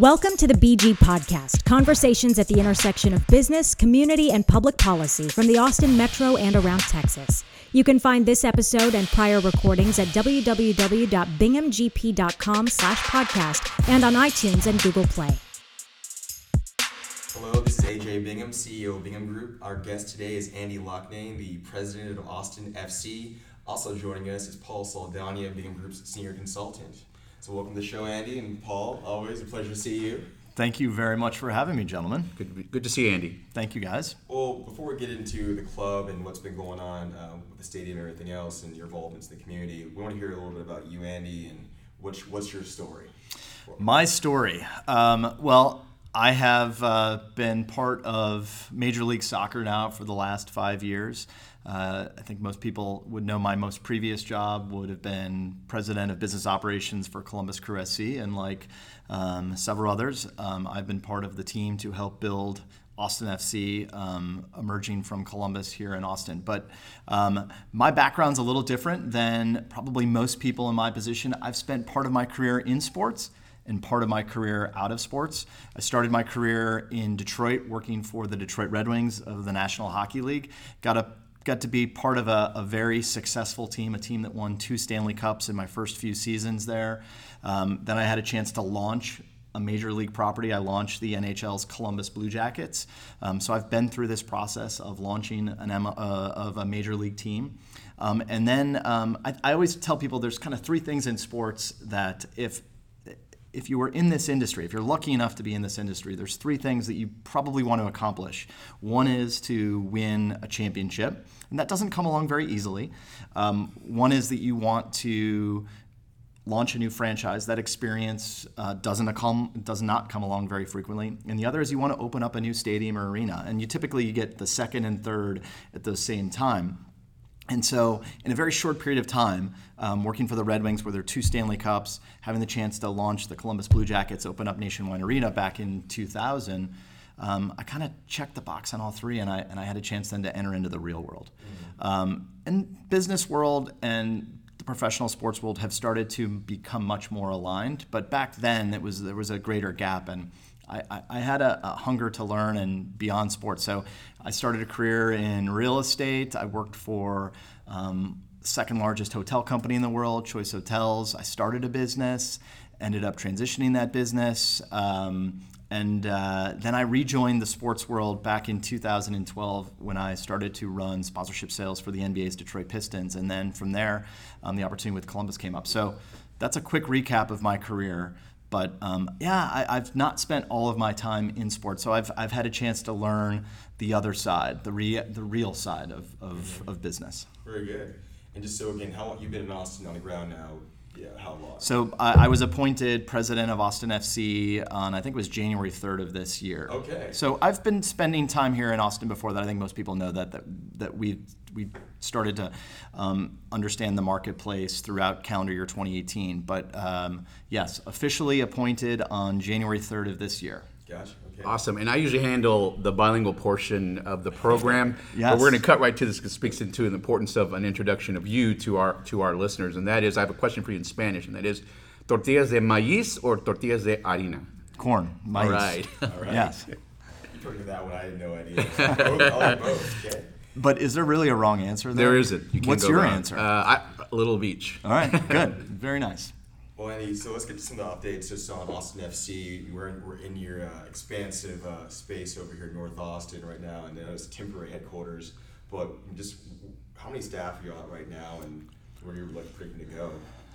Welcome to the BG Podcast, conversations at the intersection of business, community, and public policy from the Austin Metro and around Texas. You can find this episode and prior recordings at www.binghamgp.com slash podcast and on iTunes and Google Play. Hello, this is AJ Bingham, CEO of Bingham Group. Our guest today is Andy Loughnane, the president of Austin FC. Also joining us is Paul Saldaña, Bingham Group's senior consultant. So welcome to the show, Andy and Paul. Always a pleasure to see you. Thank you very much for having me, gentlemen. Good, good to see you, Andy. Thank you, guys. Well, before we get into the club and what's been going on uh, with the stadium and everything else and your involvement in the community, we want to hear a little bit about you, Andy, and what's, what's your story? My story. Um, well, I have uh, been part of Major League Soccer now for the last five years. Uh, I think most people would know my most previous job would have been president of business operations for Columbus Crew SC, and like um, several others, um, I've been part of the team to help build Austin FC, um, emerging from Columbus here in Austin. But um, my background's a little different than probably most people in my position. I've spent part of my career in sports and part of my career out of sports. I started my career in Detroit working for the Detroit Red Wings of the National Hockey League. Got a got to be part of a, a, very successful team, a team that won two Stanley Cups in my first few seasons there. Um, then I had a chance to launch a major league property. I launched the NHL's Columbus Blue Jackets. Um, so I've been through this process of launching an uh, of a major league team. Um, and then um, I, I always tell people there's kind of three things in sports that if if you were in this industry, if you're lucky enough to be in this industry, there's three things that you probably want to accomplish. One is to win a championship, and that doesn't come along very easily. Um, one is that you want to launch a new franchise. That experience uh, doesn't come does not come along very frequently. And the other is you want to open up a new stadium or arena, and you typically you get the second and third at the same time. And so, in a very short period of time, um, working for the Red Wings, where there are two Stanley Cups, having the chance to launch the Columbus Blue Jackets, open up Nationwide Arena back in 2000, um, I kind of checked the box on all three, and I, and I had a chance then to enter into the real world. Mm-hmm. Um, and business world and the professional sports world have started to become much more aligned, but back then it was there was a greater gap, and I, I had a, a, hunger to learn and beyond sports. So I started a career in real estate. I worked for um, second largest hotel company in the world, Choice Hotels. I started a business, ended up transitioning that business. Um, and uh, then I rejoined the sports world back in 2012 when I started to run sponsorship sales for the NBA's Detroit Pistons. And then from there, um, the opportunity with Columbus came up. So that's a quick recap of my career. But um, yeah, I, have not spent all of my time in sports, so I've, I've had a chance to learn the other side, the, re- the real side of, of, mm-hmm. of business. Very good. And just so again, how long you've been in Austin on the ground now? Yeah, how long? So I, I was appointed president of Austin FC on I think it was January 3rd of this year. Okay. So I've been spending time here in Austin before that. I think most people know that that, that we we started to um, understand the marketplace throughout calendar year 2018. But um, yes, officially appointed on January 3rd of this year. Gotcha. Okay. Awesome. And I usually handle the bilingual portion of the program. yes. But we're going to cut right to this because it speaks into the importance of an introduction of you to our to our listeners. And that is, I have a question for you in Spanish, and that is, tortillas de maíz or tortillas de harina? Corn. Maíz. All right. All right. yes. You told me that one. I had no idea. both, like both. Okay. But is there really a wrong answer there? There isn't. You What's your wrong. answer? Uh, I, a little of each. All right, good. Very nice. Well, Andy, so let's get to some of the updates just on Austin FC. We're in, we're in your uh, expansive uh, space over here in North Austin right now, and it's temporary headquarters. But just how many staff are you at right now, and where you're like predicting to go?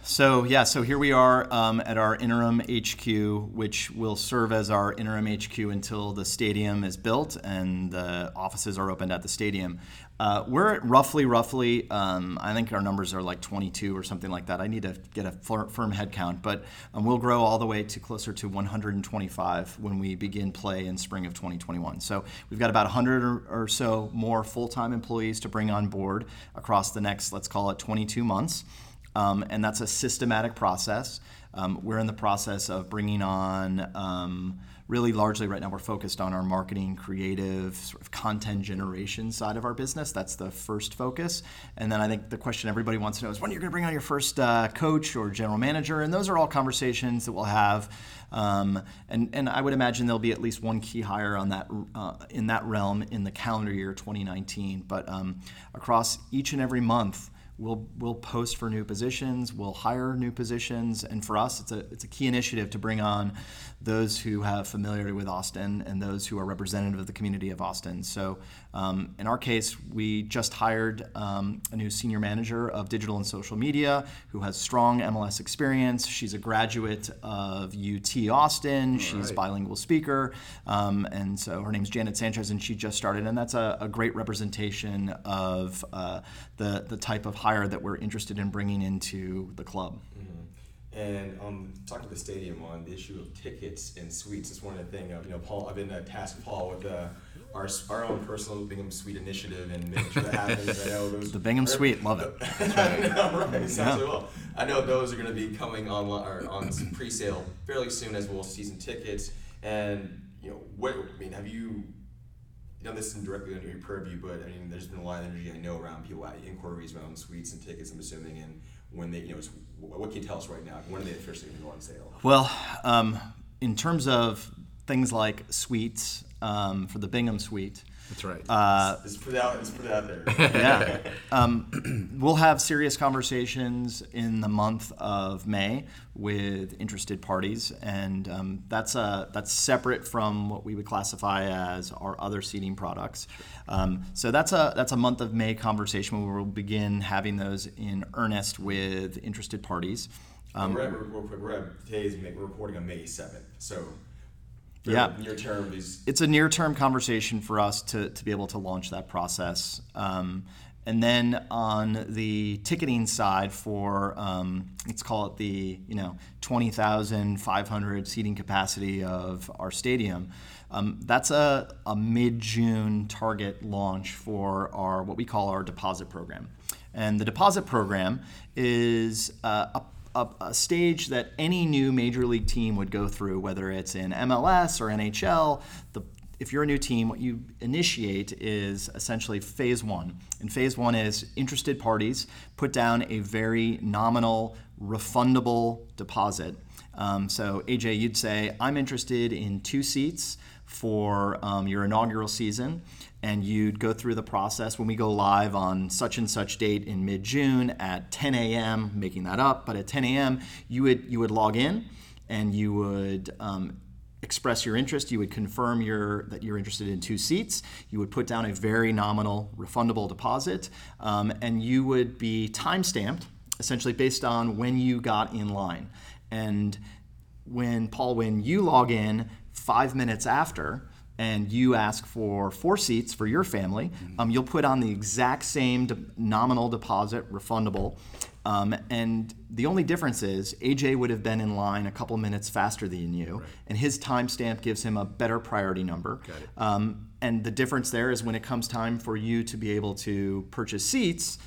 So yeah, so here we are um, at our interim HQ, which will serve as our interim HQ until the stadium is built and the offices are opened at the stadium. Uh, we're at roughly, roughly, um, I think our numbers are like 22 or something like that. I need to get a firm head count, but um, we'll grow all the way to closer to 125 when we begin play in spring of 2021. So we've got about 100 or, or so more full-time employees to bring on board across the next, let's call it 22 months. Um, and that's a systematic process. Um, we're in the process of bringing on um, really largely right now we're focused on our marketing creative sort of content generation side of our business. That's the first focus. And then i think the question everybody wants to know is when are you're going to bring on your first uh, coach or general manager? And those are all conversations that we'll have. Um, and, and i would imagine there'll be at least one key hire on that uh, in that realm in the calendar year 2019 but um, across each and every month We'll, we'll post for new positions, we'll hire new positions, and for us, it's a, it's a key initiative to bring on those who have familiarity with Austin and those who are representative of the community of Austin. So, um, in our case, we just hired um, a new senior manager of digital and social media who has strong MLS experience. She's a graduate of UT Austin, All she's right. bilingual speaker, um, and so her name's Janet Sanchez, and she just started, and that's a, a great representation of uh, the, the type of hire that we're interested in bringing into the club. And um, talking to the stadium on the issue of tickets and suites, it's one of the things. Uh, you know, Paul. I've been uh, tasked Paul with uh, our, our own personal Bingham Suite initiative and making sure that happens. I know those the Bingham Suite, love it. I know, right? Sounds yeah. well. I know those are going to be coming on or on pre-sale fairly soon as well season tickets. And you know, what I mean, have you know this isn't directly under your purview, but I mean, there's been a lot of energy I know around people, inquiries around suites and tickets. I'm assuming, and when they, you know, what can you tell us right now? When are they officially going to go on sale? Well, um, in terms of things like suites um, for the Bingham Suite. That's right. Uh, let's, put out, let's put out there. yeah. Um, we'll have serious conversations in the month of May with interested parties, and um, that's, a, that's separate from what we would classify as our other seating products. Um, so that's a, that's a month of May conversation where we'll begin having those in earnest with interested parties. Um, we're, at, real quick, we're at, today's we're recording on May 7th, so yeah. near term is it's a near term conversation for us to, to be able to launch that process um, and then on the ticketing side for um, let's call it the you know 20,500 seating capacity of our stadium um, that's a, a mid-june target launch for our what we call our deposit program and the deposit program is uh, a a, a, stage that any new major league team would go through, whether it's in MLS or NHL. The, if you're a new team, what you initiate is essentially phase one. And phase one is interested parties put down a very nominal, refundable deposit. Um, so, AJ, you'd say, I'm interested in two seats for um, your inaugural season and you'd go through the process when we go live on such and such date in mid-June at 10 a.m. Making that up, but at 10 a.m. you would you would log in and you would um, express your interest. You would confirm your that you're interested in two seats. You would put down a very nominal refundable deposit, um, and you would be time stamped essentially based on when you got in line. And when Paul, when you log in five minutes after and you ask for four seats for your family, mm-hmm. um, you'll put on the exact same de- nominal deposit, refundable. Um, and the only difference is AJ would have been in line a couple minutes faster than you, right. and his timestamp gives him a better priority number. Um, and the difference there is when it comes time for you to be able to purchase seats,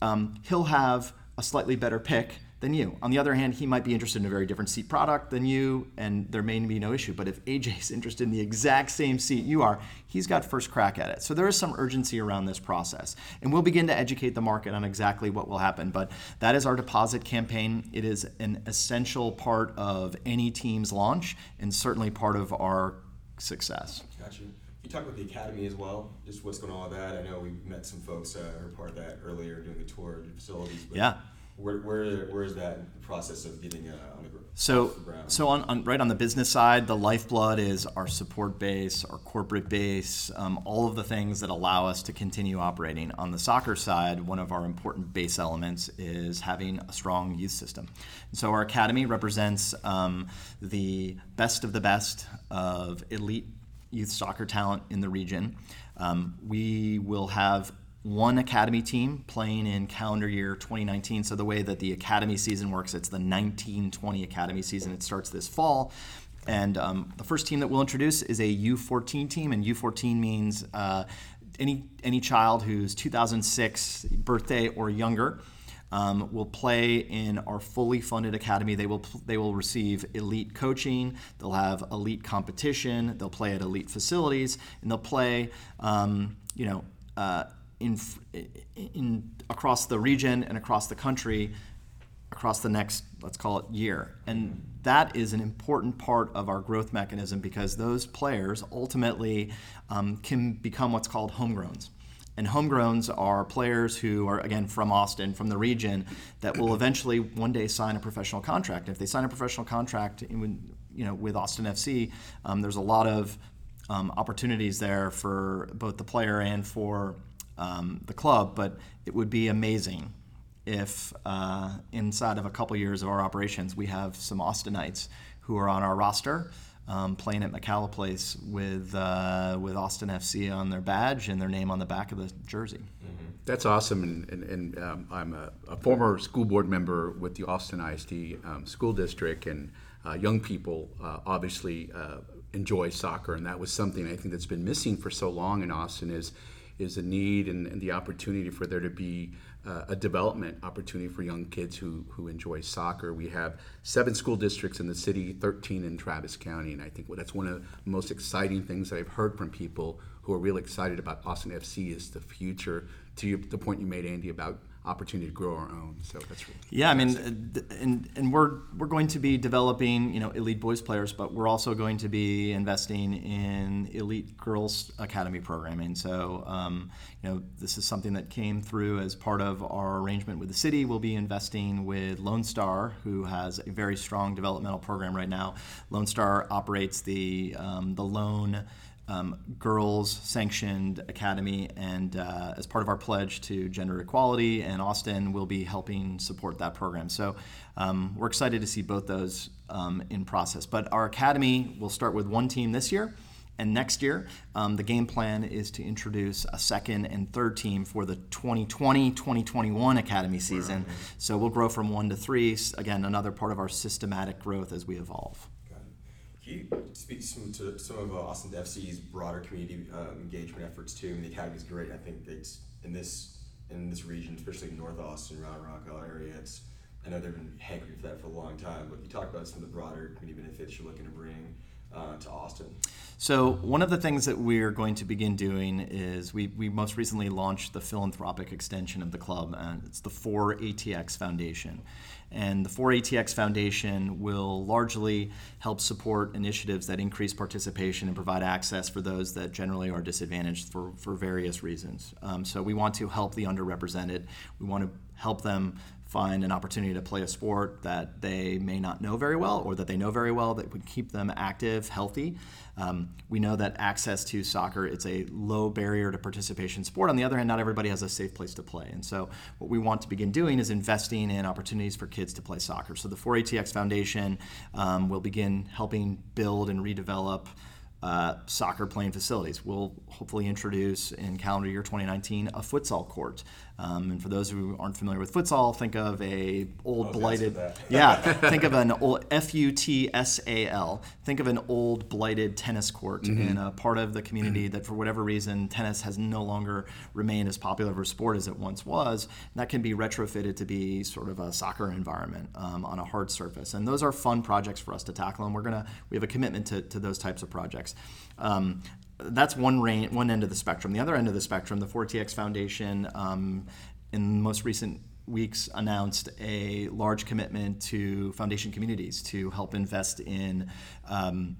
um, he'll have a slightly better pick than you. On the other hand, he might be interested in a very different seat product than you, and there may be no issue. But if AJ's interested in the exact same seat you are, he's got first crack at it. So there is some urgency around this process. And we'll begin to educate the market on exactly what will happen. But that is our deposit campaign. It is an essential part of any team's launch and certainly part of our success. Got you. You talked about the academy as well, just what's going on with that. I know we met some folks uh, who are part of that earlier doing the tour of the facilities. yeah. Where, where, where is that process of getting uh, on the, so, the ground? So on, on, right on the business side, the lifeblood is our support base, our corporate base, um, all of the things that allow us to continue operating. On the soccer side, one of our important base elements is having a strong youth system. And so our academy represents um, the best of the best of elite youth soccer talent in the region. Um, we will have one academy team playing in calendar year 2019. So the way that the academy season works, it's the 1920 academy season. It starts this fall. And um, the first team that we'll introduce is a U14 team, and U14 means uh, any any child who's 2006 birthday or younger. um, will play in our fully funded academy. They will they will receive elite coaching. They'll have elite competition. They'll play at elite facilities, and they'll play, um, you know, uh, in in across the region and across the country across the next, let's call it, year. And that is an important part of our growth mechanism because those players ultimately um, can become what's called homegrowns. And homegrowns are players who are, again, from Austin, from the region, that will eventually one day sign a professional contract. If they sign a professional contract in, you know, with Austin FC, um, there's a lot of um, opportunities there for both the player and for um, the club, but it would be amazing if uh, inside of a couple years of our operations we have some Austinites who are on our roster um, playing at McKalla Place with uh, with Austin FC on their badge and their name on the back of the jersey. Mm-hmm. That's awesome, and, and, and um, I'm a, a, former school board member with the Austin ISD um, school district, and uh, young people uh, obviously uh, enjoy soccer, and that was something I think that's been missing for so long in Austin is is a need and, and the opportunity for there to be uh, a development opportunity for young kids who, who enjoy soccer. We have seven school districts in the city, 13 in Travis County, and I think that's one of the most exciting things that I've heard from people who are really excited about Austin FC is the future. To the point you made, Andy, about opportunity to grow our own. So that's really yeah. I mean, and and we're we're going to be developing you know elite boys players, but we're also going to be investing in elite girls academy programming. So um, you know this is something that came through as part of our arrangement with the city. We'll be investing with Lone Star, who has a very strong developmental program right now. Lone Star operates the um, the Lone um, girls sanctioned academy and uh, as part of our pledge to gender equality and austin will be helping support that program so um, we're excited to see both those um, in process but our academy will start with one team this year and next year, um, the game plan is to introduce a second and third team for the 2020 2021 Academy season. So we'll grow from one to three. Again, another part of our systematic growth as we evolve. You some, to some of uh, Austin FC's broader community uh, engagement efforts too? I mean, the academy is great. I think it's in this in this region, especially North Austin, Round Rock area. It's I know they've been hankering for that for a long time. But you talk about some of the broader community benefits you're looking to bring uh, to Austin. So one of the things that we're going to begin doing is we, we most recently launched the philanthropic extension of the club, and it's the 4ATX Foundation. And the 4ATX Foundation will largely help support initiatives that increase participation and provide access for those that generally are disadvantaged for, for various reasons. Um, so we want to help the underrepresented. We want to help them find an opportunity to play a sport that they may not know very well or that they know very well that would keep them active, healthy. Um, we know that access to soccer it's a low barrier to participation sport. On the other hand, not everybody has a safe place to play, and so what we want to begin doing is investing in opportunities for kids to play soccer. So the 4ATX Foundation um, will begin helping build and redevelop uh, soccer playing facilities. We'll hopefully introduce in calendar year 2019 a futsal court. Um, and for those who aren't familiar with futsal, think of a old oh, blighted, yeah, think of an old F U T S A L. Think of an old blighted tennis court mm-hmm. in a part of the community that, for whatever reason, tennis has no longer remained as popular of a sport as it once was. And that can be retrofitted to be sort of a soccer environment um, on a hard surface. And those are fun projects for us to tackle, and we're gonna we have a commitment to, to those types of projects. Um, that's one range, one end of the spectrum. The other end of the spectrum, the 4ATX Foundation, um, in most recent weeks announced a large commitment to foundation communities to help invest in um,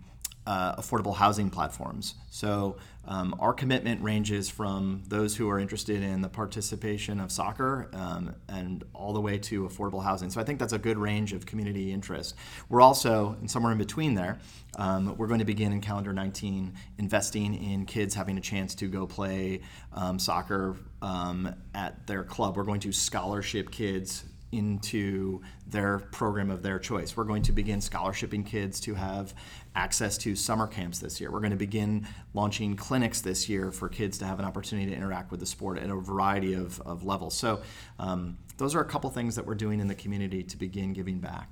uh, affordable housing platforms. So um, our commitment ranges from those who are interested in the participation of soccer um, and all the way to affordable housing. So I think that's a good range of community interest. We're also, and somewhere in between there, um, we're going to begin in calendar 19 investing in kids having a chance to go play um, soccer um, at their club. We're going to scholarship kids into their program of their choice. We're going to begin scholarshiping kids to have access to summer camps this year. We're going to begin launching clinics this year for kids to have an opportunity to interact with the sport at a variety of, of levels. So, um, those are a couple things that we're doing in the community to begin giving back.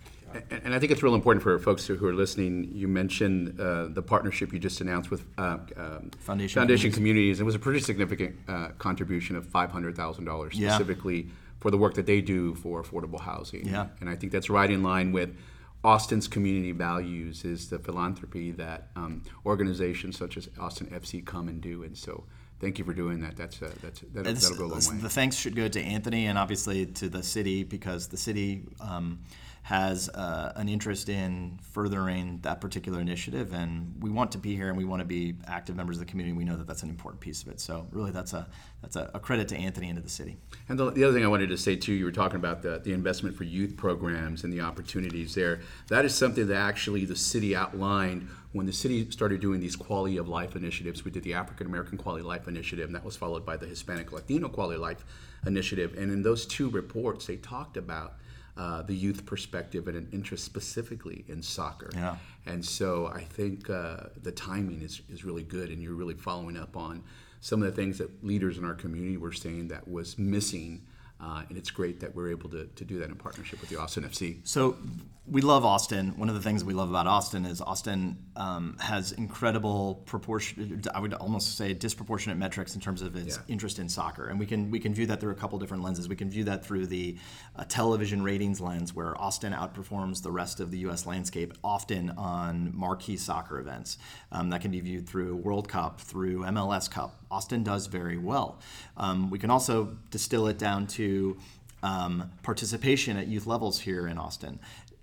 And I think it's real important for folks who are listening. You mentioned uh, the partnership you just announced with uh, um, Foundation, Foundation Communities. It was a pretty significant uh, contribution of $500,000 specifically. Yeah for the work that they do for affordable housing. Yeah. And I think that's right in line with Austin's community values is the philanthropy that um, organizations such as Austin FC come and do. And so thank you for doing that. That's, uh, that's that, This- that'll go a long way. The thanks should go to Anthony and obviously to the city because the city um, has uh, an interest in furthering that particular initiative, and we want to be here and we want to be active members of the community. We know that that's an important piece of it. So really, that's a that's a, a credit to Anthony and to the city. And the, the other thing I wanted to say too, you were talking about the, the investment for youth programs and the opportunities there. That is something that actually the city outlined when the city started doing these quality of life initiatives. We did the African American Quality of Life Initiative, and that was followed by the Hispanic Latino Quality of Life Initiative. And in those two reports, they talked about uh, the youth perspective and an interest specifically in soccer. Yeah. And so I think uh, the timing is, is really good, and you're really following up on some of the things that leaders in our community were saying that was missing. Uh, and it's great that we're able to, to do that in partnership with the Austin FC. So we love Austin. One of the things we love about Austin is Austin um, has incredible proportion. I would almost say disproportionate metrics in terms of its Yeah. interest in soccer, and we can we can view that through a couple different lenses. We can view that through the uh, television ratings lens, where Austin outperforms the rest of the U.S. landscape often on marquee soccer events. Um, that can be viewed through World Cup, through MLS Cup. Austin does very well. Um, we can also distill it down to um, participation at youth levels here in Austin.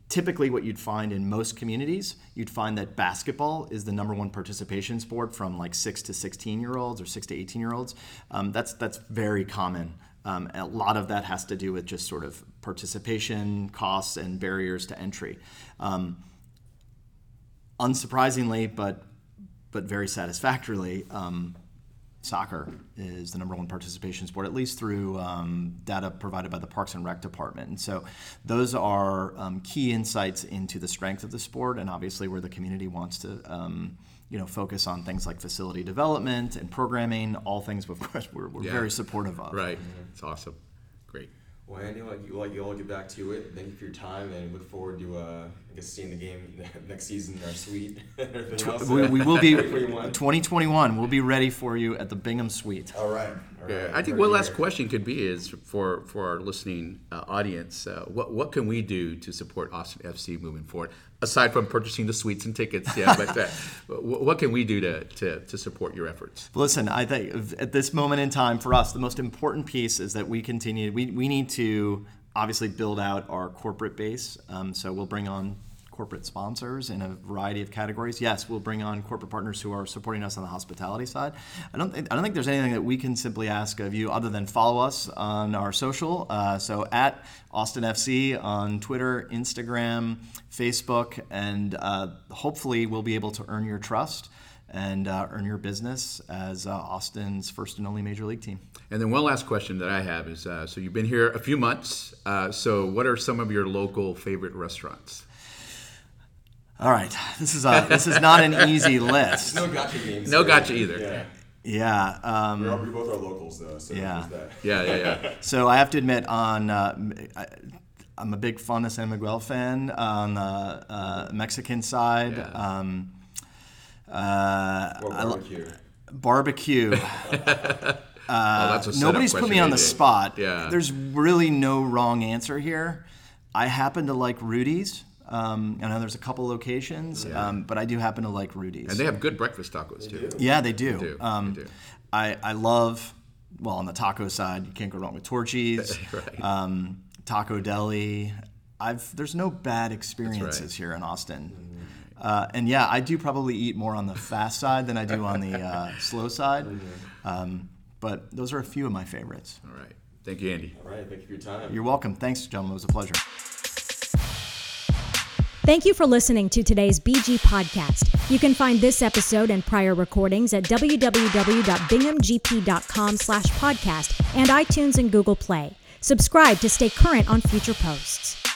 Typically, what you'd find in most communities, you'd find that basketball is the number one participation sport from like six to 16 year olds or six to 18 year olds. Um, that's, that's very common. Um, a lot of that has to do with just sort of participation costs and barriers to entry. Um, unsurprisingly, but but very satisfactorily, um, soccer is the number one participation sport, at least through um, data provided by the Parks and Rec Department. And so, those are um, key insights into the strength of the sport, and obviously where the community wants to. Um, you know, focus on things like facility development and programming, all things, of course, we're, we're Yeah. very supportive of. Right. It's awesome. Great. Well, Andy, like you, like you all get back to it. Thank you for your time, and look forward to, uh, I guess, seeing the game next season in our suite. and. We, we will be 2021. 2021. We'll be ready for you at the Bingham Suite. All right. All Yeah. I think Heard one last here. question could be is for, for our listening uh, audience, uh, what, what can we do to support Austin FC moving forward? Aside from purchasing the suites and tickets, yeah, but uh, what can we do to, to, to support your efforts? Listen, I think at this moment in time for us, the most important piece is that we continue. We, we need to obviously build out our corporate base. Um, so we'll bring on corporate sponsors in a variety of categories. Yes, we'll bring on corporate partners who are supporting us on the hospitality side. I don't think I don't think there's anything that we can simply ask of you other than follow us on our social. Uh, so at Austin FC on Twitter, Instagram, Facebook, and uh, hopefully we'll be able to earn your trust and uh, earn your business as uh, Austin's first and only major league team. And then one last question that I have is uh, so you've been here a few months. Uh, so, what are some of your local favorite restaurants? All right, this is a, this is not an easy list. No gotcha games. No so- gotcha either. Yeah. Yeah. Um, We're, all- we both are locals, though. So Yeah. that. Yeah, yeah, yeah. So I have to admit, on uh, m- I, am a big Fonda San Miguel fan on the uh, Mexican side. Yeah. Um, uh, Or I barbecue. barbecue. oh, that's a Nobody's put me on the AJ. spot. Yeah. There's really no wrong answer here. I happen to like Rudy's. Um, I know there's a couple locations, um, but I do happen to like Rudy's. And they have good breakfast tacos too. Yeah, they do. They do, Um, they do. I, I love, well, on the taco side, you can't go wrong with Torchy's, Right. um, Taco Deli. I've there's no bad experiences right. here in Austin. Uh, and yeah, I do probably eat more on the fast side than I do on the uh, slow side. Um, but those are a few of my favorites. All right. Thank you, Andy. All right. Thank you for your time. You're welcome. Thanks, gentlemen. It was a pleasure. Thank you for listening to today's BG podcast. You can find this episode and prior recordings at www.binghamgp.com slash podcast and iTunes and Google Play. Subscribe to stay current on future posts.